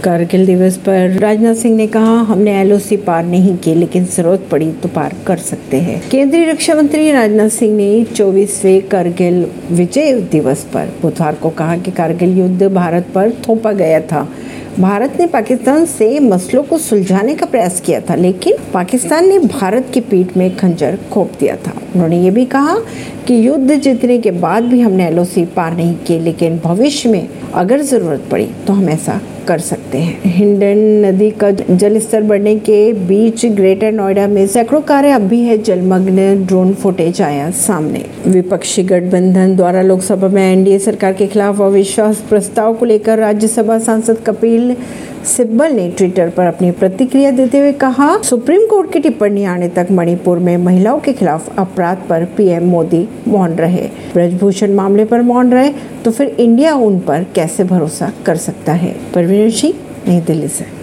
कारगिल दिवस पर राजनाथ सिंह ने कहा, हमने एलओसी पार नहीं की लेकिन ज़रूरत पड़ी तो पार कर सकते हैं। केंद्रीय रक्षा मंत्री राजनाथ सिंह ने 24वें कारगिल विजय दिवस पर बुधवार को कहा कि कारगिल युद्ध भारत पर थोपा गया था। भारत ने पाकिस्तान से मसलों को सुलझाने का प्रयास किया था, लेकिन पाकिस्तान ने भारत की पीठ में खंजर खोप दिया था। उन्होंने ये भी कहा कि युद्ध जीतने के बाद भी हमने एलओसी पार नहीं की लेकिन भविष्य में अगर ज़रूरत पड़ी तो हम ऐसा कर सकते हैं। हिंडन नदी का जल स्तर बढ़ने के बीच ग्रेटर नोएडा में सैकड़ों कारें अब भी है। जलमग्न ड्रोन फुटेज आया सामने। विपक्षी गठबंधन द्वारा लोकसभा में एनडीए सरकार के खिलाफ अविश्वास प्रस्ताव को लेकर राज्यसभा सांसद कपिल सिब्बल ने ट्विटर पर अपनी प्रतिक्रिया देते हुए कहा, सुप्रीम कोर्ट की टिप्पणी आने तक मणिपुर में महिलाओं के खिलाफ अपराध पर पीएम मोदी मौन रहे। ब्रजभूषण मामले पर मौन रहे तो फिर इंडिया उन पर कैसे भरोसा कर सकता है? परवीन सिंह, नई दिल्ली से।